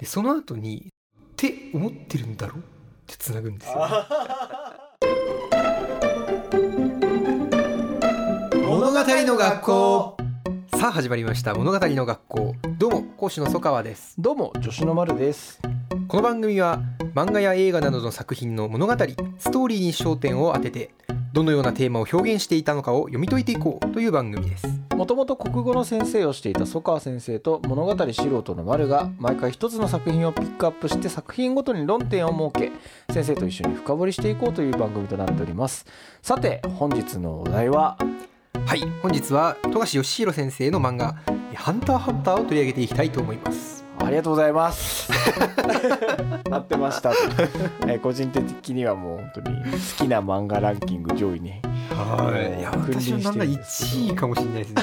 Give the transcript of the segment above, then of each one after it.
でその後に「って思ってるんだろ?」ってつなぐんですよ、物語の学校。さあ始まりました。物語の学校。どうも講師の曽川です。どうも女子の丸です。この番組は漫画や映画などの作品の物語ストーリーに焦点を当ててどのようなテーマを表現していたのかを読み解いていこうという番組ですもともと国語の先生をしていた曽川先生と物語素人の丸が毎回一つの作品をピックアップして作品ごとに論点を設け先生と一緒に深掘りしていこうという番組となっております。さて本日のお題は？はい本日は富樫義弘先生の漫画「ハンターハンター」を取り上げていきたいと思います。ありがとうございます。待ってました、えー個人的にはもう本当に好きな漫画ランキング上位にはい。いや君臨してる私はなんだんですけど1位かもしれないですね。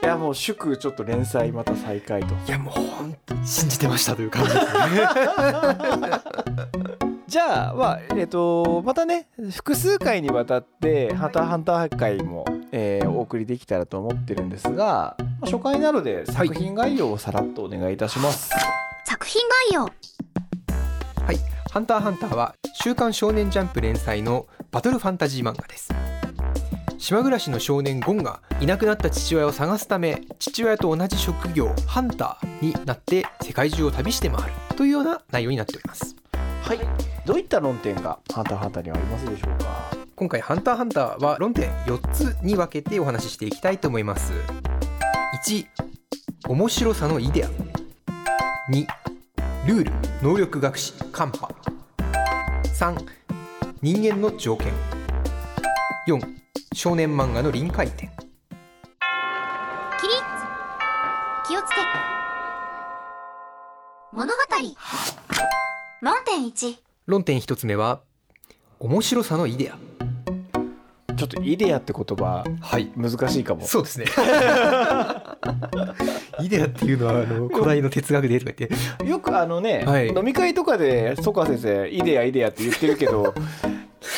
いやもう祝ちょっと連載また再開と。いやもう本当に信じてましたという感じですね。じゃあまあえっ、とまたね複数回にわたって「ハンターハンター」会も、えーお送りできたらと思ってるんですが、まあ初回なので作品概要をさらっとお願いいたします。作品概要。はい「ハンターハンター」は「週刊少年ジャンプ」連載のバトルファンタジー漫画です。島暮らしの少年ゴンがいなくなった父親を探すため父親と同じ職業ハンターになって世界中を旅して回るというような内容になっております。はい。どういった論点が「ハンターハンター」にはありますでしょうか？今回「ハンターハンター」は論点4つに分けてお話ししていきたいと思います。1面白さのイデア。2ルール能力学士カンパ。3人間の条件。4少年漫画の臨界点。起立。気をつけ。物語。論点1論点1つ目は面白さのイデアちょっと「イデア」って言葉はい。難しいかも。そうですね。イデアっていうのはあの古代の哲学でとか言って。よくあのね、はい。飲み会とかで曽川先生「イデアイデア」って言ってるけど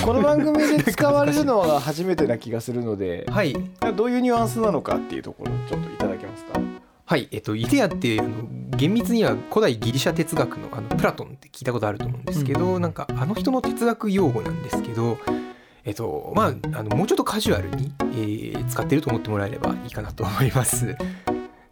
この番組で使われるのは初めてな気がするのではい。どういうニュアンスなのかっていうところをちょっといただけますか？はい、えっと、イデアってあの厳密には古代ギリシャ哲学のあのプラトンって聞いたことあると思うんですけど、うん。なんかあの人の哲学用語なんですけど、えっとまあ、あのもうちょっとカジュアルに、えー使ってると思ってもらえればいいかなと思います。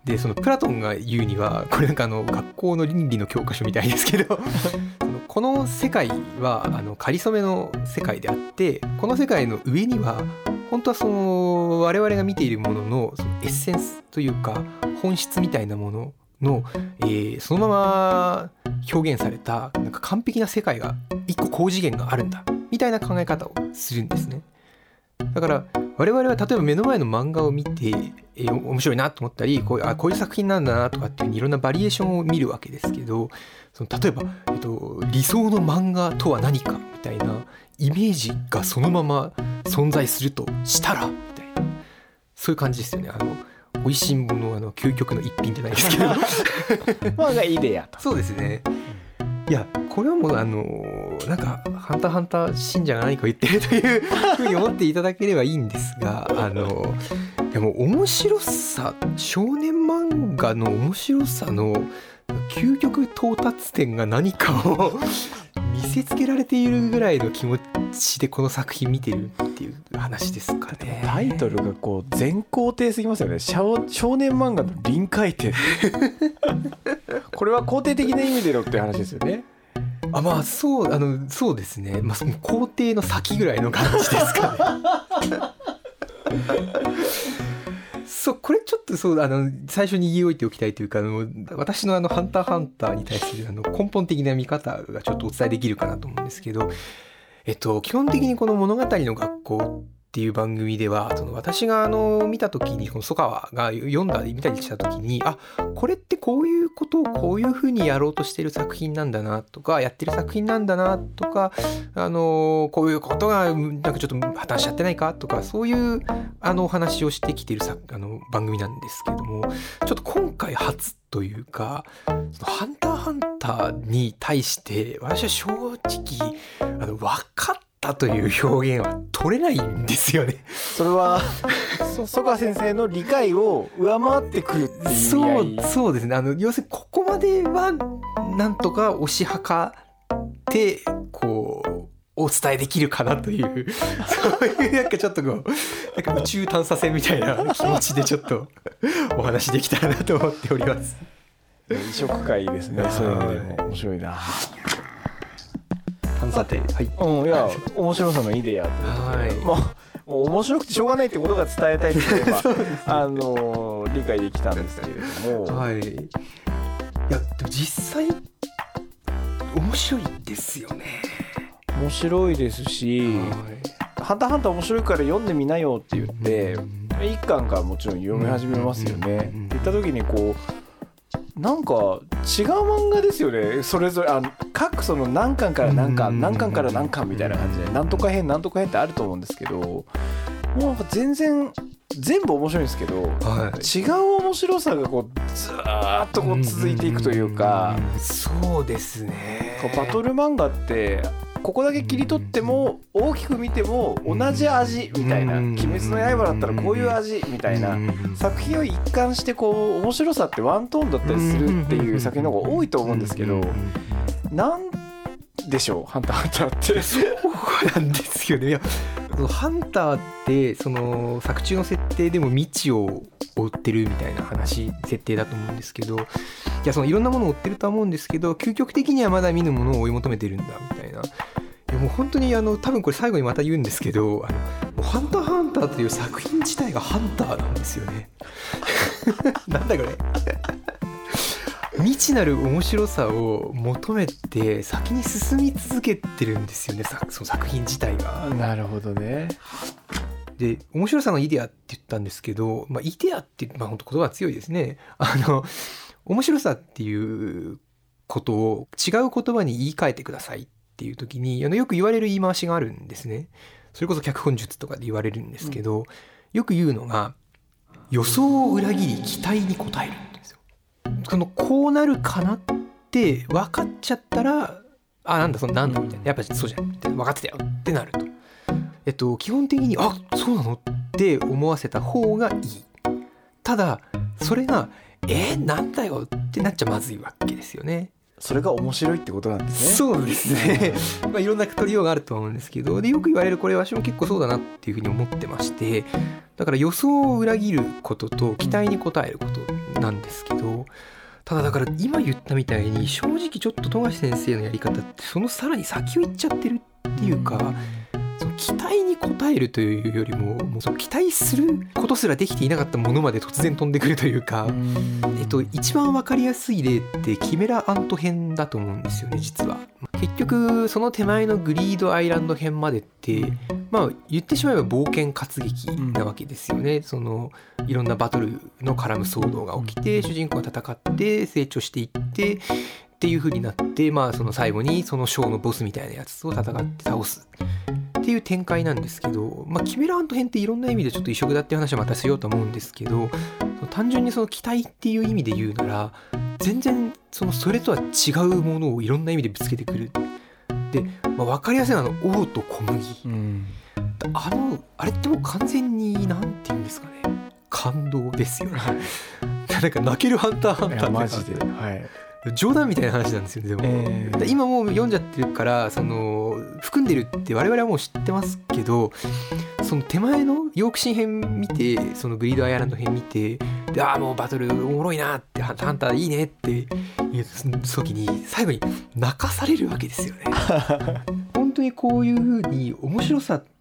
でそのプラトンが言うにはこれなんかあの学校の倫理の教科書みたいですけど この世界はあの仮初めの世界であってこの世界の上には本当はその我々が見ているもののそのエッセンスというか本質みたいなものの、えーそのまま表現されたなんか完璧な世界が一個高次元があるんだみたいな考え方をするんですね。だから我々は例えば目の前の漫画を見て、えー面白いなと思ったりこういうあこういう作品なんだなとかっていういろんなバリエーションを見るわけですけどその例えば、えっと、理想の漫画とは何かみたいなイメージがそのまま存在するとしたらみたいなそういう感じですよね。あの美味しいものあの究極の一品じゃないですけど まあがイデアとそうですね。いやこれはもうあのなんか「ハンターハンター」信者が何か言ってるというふうに思っていただければいいんですが あのでも面白さ少年漫画の面白さの究極到達点が何かを見せつけられているぐらいの気持ちでこの作品見てるっていう話ですかね。タイトルがこう全肯定すぎますよね少少年漫画の臨界点これは肯定的な意味でのって話ですよねあまあそうあのそうですね、まあ、その工程の先ぐらいの感じですかね。そうこれちょっとそうあの最初に言い置いておきたいというかあの私のあの「ハンターハンター」に対するあの根本的な見方がちょっとお伝えできるかなと思うんですけど、えっと、基本的にこの物語の学校っていう番組ではその私があの見た時にこの曽川が読んだり見たりした時にあこれってこういうことをこういうふうにやろうとしてる作品なんだなとかやってる作品なんだなとかあのこういうことがなんかちょっと破綻しちゃってないかとかそういうあのお話をしてきてるあの番組なんですけどもちょっと今回初というか「そのハンターハンター」に対して私は正直あの分かったという表現は取れないんですよね。それは そ曽我先生の理解を上回ってくるっていう意味合そういそうですね。あの要するにここまではなんとか推し量ってこうお伝えできるかなという そういうなんかちょっとこうなんか宇宙探査船みたいな気持ちでちょっと お話できたらなと思っております。異色会ですね。そういう意味でも面白いな探査艇はい。うんいや面白さのいいでやってはい。もうもう面白くてしょうがないってことが伝えたいとい うのはあの理解できたんですけれども、はい。いやでも実際面白いですよね。面白いですし「ハンターハンター面白いから読んでみなよ」って言って一巻からもちろん読み始めますよね。ってうん言った時にこうなんか違う漫画ですよね。それぞれあの各その何巻から何うん。巻何巻から何巻みたいな感じでなんとか編なんとか編ってあると思うんですけどもうなんか全然全部面白いんですけどはい。違う面白さがこうずーっとこう続いていくというかうん。そうですね。こうバトル漫画ってここだけ切り取っても大きく見ても同じ味みたいな「うん鬼滅の刃」だったらこういう味みたいな作品を一貫してこう面白さってワントーンだったりするっていう作品の方が多いと思うんですけどなんでしょう「ハンターハンター」って。そうなんですよね。いやハンターってその作中の設定でも未知を追ってるみたいな話設定だと思うんですけどいやそのいろんなものを追ってるとは思うんですけど究極的にはまだ見ぬものを追い求めてるんだみたいな。いやもう本当にあの多分これ最後にまた言うんですけど「あのもうハンターハンター」という作品自体がハンターなんですよね。なんだこれ？未知なる面白さを求めて先に進み続けてるんですよねさその作品自体が。なるほどね。で面白さのイデアって言ったんですけど、まあ、イデアって、まあ、本当言葉強いですね。あの面白さっていうことを違う言葉に言い換えてくださいっていう時にあのよく言われる言い回しがあるんですね。それこそ脚本術とかで言われるんですけど、よく言うのが予想を裏切り期待に応える。そのこうなるかなって分かっちゃったらあなんだそのなんだみたいなやっぱそうじゃんみたいな分かってたよってなると。えっと基本的にあそうなのって思わせた方がいい。ただそれがえなんだよってなっちゃまずいわけですよね。それが面白いってことなんですね。そうですね。まあいろんな取りようがあるとは思うんですけどでよく言われるこれ私も結構そうだなっていうふうに思ってましてだから予想を裏切ることと期待に応えることなんですけどただだから今言ったみたいに正直ちょっと富樫先生のやり方ってそのさらに先を行っちゃってるっていうか。その期待に応えるというよりももうその期待することすらできていなかったものまで突然飛んでくるというか、えっと、一番わかりやすい例ってキメラアント編だと思うんですよね実は。結局その手前のグリードアイランド編までってまあ言ってしまえば冒険活劇なわけですよね。そのいろんなバトルの絡む騒動が起きて主人公が戦って成長していってっていう風になってまあその最後にそのショーのボスみたいなやつを戦って倒すっていう展開なんですけど、まあ、キメラアント編っていろんな意味でちょっと異色だっていう話はまたしようと思うんですけど単純にその期待っていう意味で言うなら全然そのそれとは違うものをいろんな意味でぶつけてくる。で、まあ、分かりやすいのはあの王と小麦。うん。あのあれってもう完全になんて言うんですかね。感動ですよね。なんか泣けるハンターハンターマジで、はい、冗談みたいな話なんですよねでも、えーで今もう読んじゃってるからその含んでるって我々はもう知ってますけどその手前のヨークシン編見てそのグリードアイランド編見てでああもうバトルおもろいなってハンターハンターいいねっていう時に最後に泣かされるわけですよね。本当にこういうふうに面白さって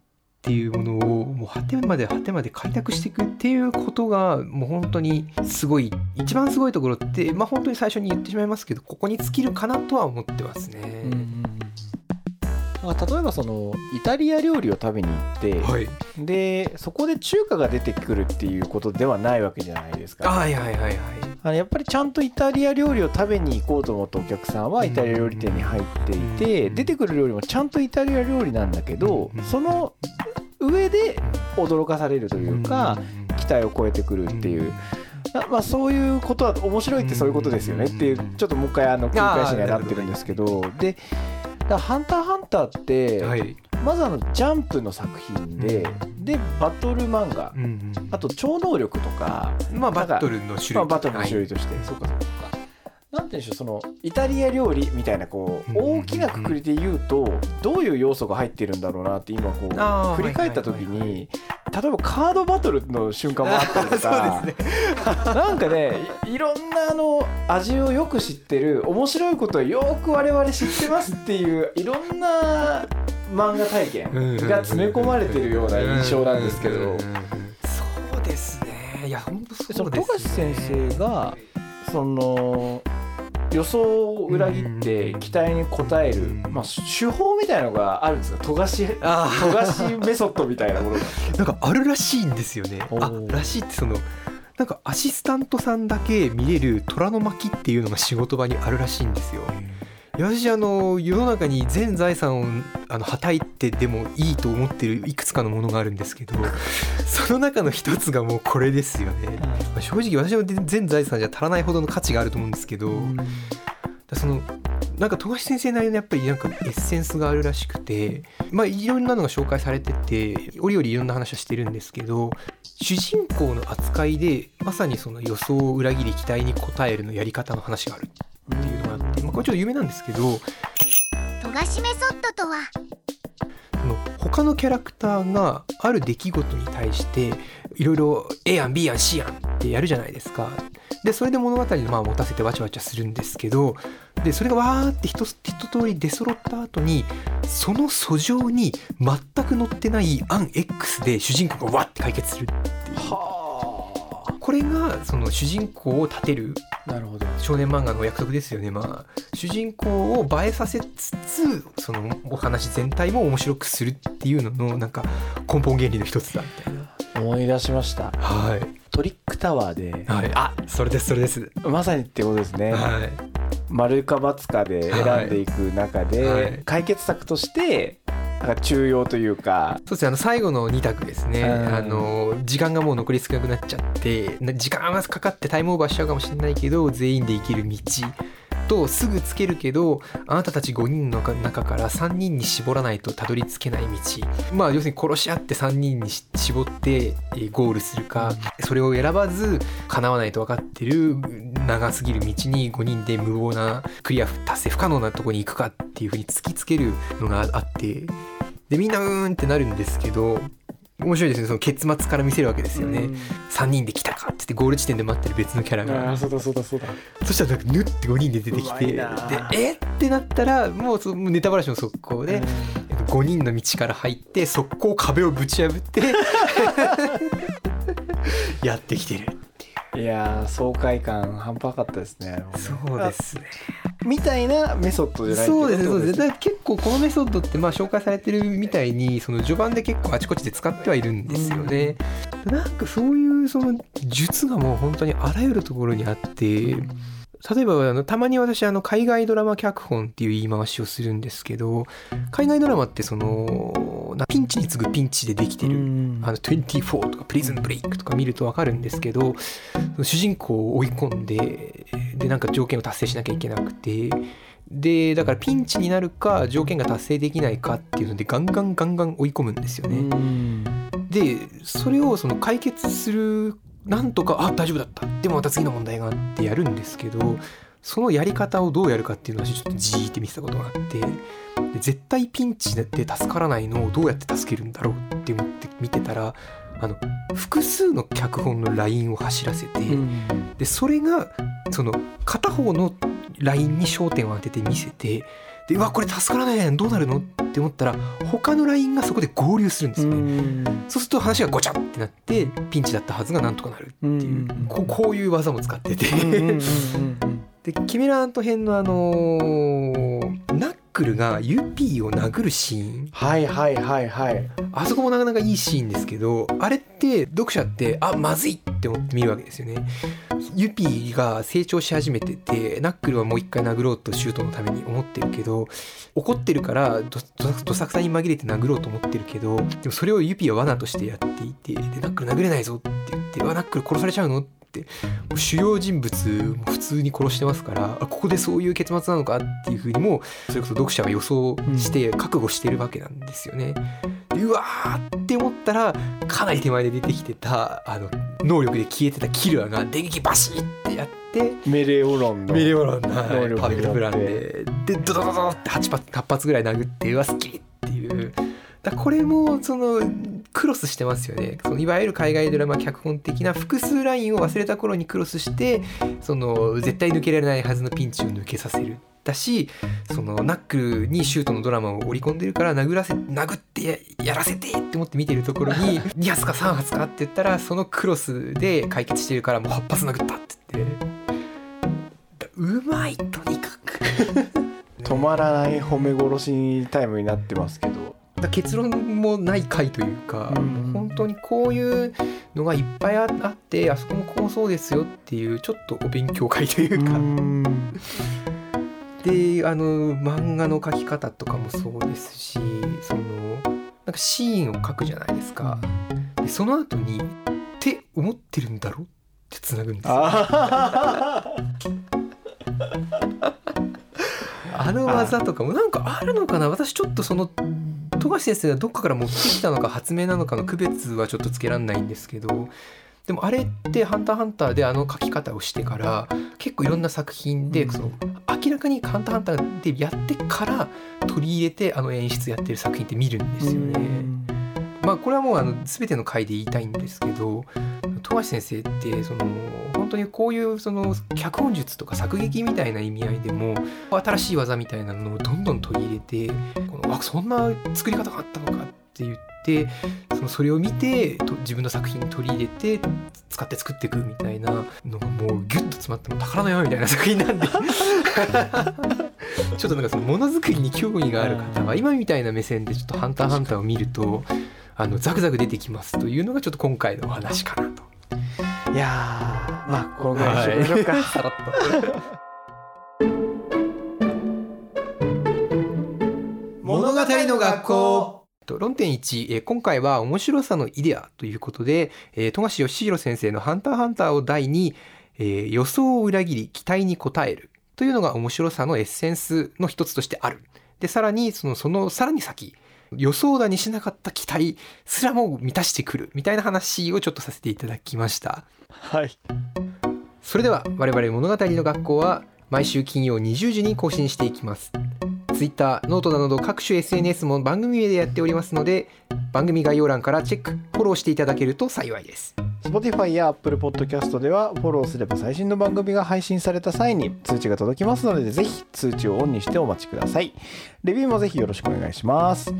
っていうものをもう果てまで果てまで開拓していくっていうことがもう本当にすごい一番すごいところってまあ本当に最初に言ってしまいますけどここに尽きるかなとは思ってますね。なんか例えばそのイタリア料理を食べに行って、はい、でそこで中華が出てくるっていうことではないわけじゃないですか。はいはいはいはい。あのやっぱりちゃんとイタリア料理を食べに行こうと思ったお客さんはイタリア料理店に入っていて、うん出てくる料理もちゃんとイタリア料理なんだけど、うんその上で驚かされるというか、期待を超えてくるっていう。あまあ、そういうことは面白いってそういうことですよねっていうちょっともう一回あの繰り返しにはなってるんですけどでらハンターハンターって、はい。まずあのジャンプの作品で、でバトル漫画、うんうん。あと超能力とか、まあバトルの種類まあ、バトルの種類はいとして、そうかそうかなんて言うんでしょうそのイタリア料理みたいなこう大きなくくりで言うとどういう要素が入ってるんだろうなって今こう振り返った時に例えばカードバトルの瞬間もあったりとかなんかねいいろんなあの味をよく知ってる面白いことをよく我々知ってますっていういろんな漫画体験が詰め込まれてるような印象なんですけど。そうですね。いや本当そそうです、ね、の富樫先生がその予想を裏切って期待に応える、まあ、手法みたいなのがあるんですよ。富樫富樫メソッドみたいなものが。なんかあるらしいんですよね。あらしいってそのなんかアシスタントさんだけ見れる虎の巻っていうのが仕事場にあるらしいんですよ。いや私あの世の中に全財産をあのはたいてでもいいと思ってるいくつかのものがあるんですけどその中の一つがもうこれですよね、まあ正直私の全財産じゃ足らないほどの価値があると思うんですけど、だそのなんか富樫先生なりのやっぱりなんかエッセンスがあるらしくてまあいろんなのが紹介されてて折々いろんな話はしてるんですけど主人公の扱いでまさにその予想を裏切り期待に応えるのやり方の話があるっていうのがあって、まあ、これちょっと有名なんですけど富樫メソッドとは他のキャラクターがある出来事に対していろいろ A 案 B 案 C 案ってやるじゃないですか。でそれで物語でまあ持たせてわちゃわちゃするんですけどでそれがわーって一つ一通り出揃った後にその訴状に全く載ってない案 X で主人公がわって解決するはこれがその主人公を立てるあなるほど。少年漫画のお約束ですよね。まあ主人公を映えさせつつそのお話全体も面白くするっていうののなんか根本原理の一つだみたいな。思い出しました。はい。トリックタワーで、はい。あそれですそれです。まさにってことですね。はい。丸か×かで選んでいく中で、はい。解決策としてなんか中庸というか。そうですねあの最後の2択ですね。うん。あの時間がもう残り少なくなっちゃってな時間はかかってタイムオーバーしちゃうかもしれないけど全員で生きる道とすぐつけるけどあなたたち5人の中から3人に絞らないとたどり着けない道。まあ要するに殺し合って3人にし絞ってえーゴールするかそれを選ばず叶わないと分かってる長すぎる道に5人で無謀なクリア達成不可能なとこに行くかっていうふうに突きつけるのがあってでみんなうーんってなるんですけど面白いですね。その結末から見せるわけですよね、3人で来たかって言ってゴール地点で待ってる別のキャラが。ああそうだそうだそうだ。そしたらなんかぬって5人で出てきてでえってなったらもうそのネタバラシの速攻で、えっと5人の道から入って速攻壁をぶち破って やってきてるいいやー爽快感半端なかったですね。うそうですね。みたいなメソッドじゃないそうですねそうですね結構このメソッドってまあ紹介されてるみたいにその序盤で結構あちこちで使ってはいるんですよね、なんかそういうその術がもう本当にあらゆるところにあって例えばあのたまに私あの海外ドラマ脚本っていう言い回しをするんですけど海外ドラマってそのなピンチに次ぐピンチでできてる。あの24とかプリズンブレイクとか見ると分かるんですけど主人公を追い込んででなんか条件を達成しなきゃいけなくてでだからピンチになるか条件が達成できないかっていうのでガンガンガンガン追い込むんですよね。でそれをその解決するなんとかあ大丈夫だった。でもまた次の問題があってやるんですけどそのやり方をどうやるかっていうのを私ちょっとじーって見てたことがあってで絶対ピンチで助からないのをどうやって助けるんだろうって思って見てたらあの複数の脚本のラインを走らせて、でそれがその片方のラインに焦点を当てて見せてでうわこれ助からないやんどうなるのって思ったら他のラインがそこで合流するんですよね。そうすると話がごちゃってなってピンチだったはずがなんとかなるっていうここういう技も使っててでキメラアント編のあのーナックルがユピーを殴るシーンはいはいはいはいあそこもなかなかいいシーンですけどあれって読者ってあまずいって思って見るわけですよねユピーが成長し始めててナックルはもう一回殴ろうとシュートのために思ってるけど怒ってるからどどどさくさに紛れて殴ろうと思ってるけどでもそれをユピーは罠としてやっていてでナックル殴れないぞって言って「わナックル殺されちゃうの?」ってもう主要人物も普通に殺してますからあここでそういう結末なのかっていうふうにもそれこそ読者は予想して覚悟してるわけなんですよね。でうわーって思ったらかなり手前で出てきてたあの能力で消えてたキルアが電撃バシッってってやってメレオロンのメリオロンの能力パーフェクトプランででドドドドって8発 ,8 発ぐらい殴ってうわスッキリっていう。だこれもそのクロスしてますよね。そのいわゆる海外ドラマ脚本的な複数ラインを忘れた頃にクロスしてその絶対抜けられないはずのピンチを抜けさせるだしそのナックルにシュートのドラマを織り込んでるから殴らせ殴ってややらせてって思って見てるところに2発か3発かって言ったらそのクロスで解決してるからもう8発殴ったって言って。だうまいとにかく。止まらない褒め殺しタイムになってますけどだ結論もない回というか、うん本当にこういうのがいっぱいああってあそこもこうそうですよっていうちょっとお勉強会というか、であの漫画の描き方とかもそうですしそのなんかシーンを描くじゃないですか、でその後に「って思ってるんだろ?」ってつなぐんですよ。ああの技とかもなんかあるのかな？私ちょっとその富樫先生がどっかから持ってきたのか発明なのかの区別はちょっとつけらんないんですけどでもあれって「ハンターハンター」であの書き方をしてから結構いろんな作品でその明らかに「ハンターハンター」でやってから取り入れてあの演出やってる作品って見るんですよね。まあこれはもうあの全ての回で言いたいんですけど富樫先生ってその本当にこういうその脚本術とか作劇みたいな意味合いでも新しい技みたいなのをどんどん取り入れてこのあそんな作り方があったのかって言ってそのそれを見てと自分の作品に取り入れて使って作っていくみたいなのがもうギュッと詰まったも宝の山みたいな作品なんで。ちょっとなんかそのものづくりに興味がある方は今みたいな目線でちょっと「ハンターハンター」を見るとあのザクザク出てきますというのがちょっと今回のお話かなと。いやーまあこのぐらいにしょうか、さらっ 物語の学校。と論点1、えー今回は面白さのイデアということで、えー富樫義弘先生の「ハンターハンター」を題に、えー予想を裏切り期待に応えるというのが面白さのエッセンスの一つとしてある。でさらにそのそのさらに先予想だにしなかった期待すらも満たしてくるみたいな話をちょっとさせていただきました。はいそれでは我々物語の学校は毎週金曜20時に更新していきます。Twitter、 note など各種 SNS も番組名でやっておりますので番組概要欄からチェック、フォローしていただけると幸いです。Spotify や Apple Podcast ではフォローすれば最新の番組が配信された際に通知が届きますのでぜひ通知をオンにしてお待ちくださいレビューもぜひよろしくお願いします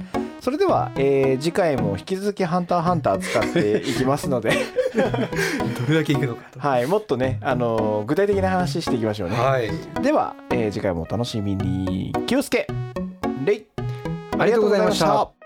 それでは、えー次回も引き続き「ハンターハンター」扱っていきますので どれだけいくのかと。はいもっとね、あのー具体的な話していきましょうね、はい。では、えー次回もお楽しみに気をつけレイありがとうございました。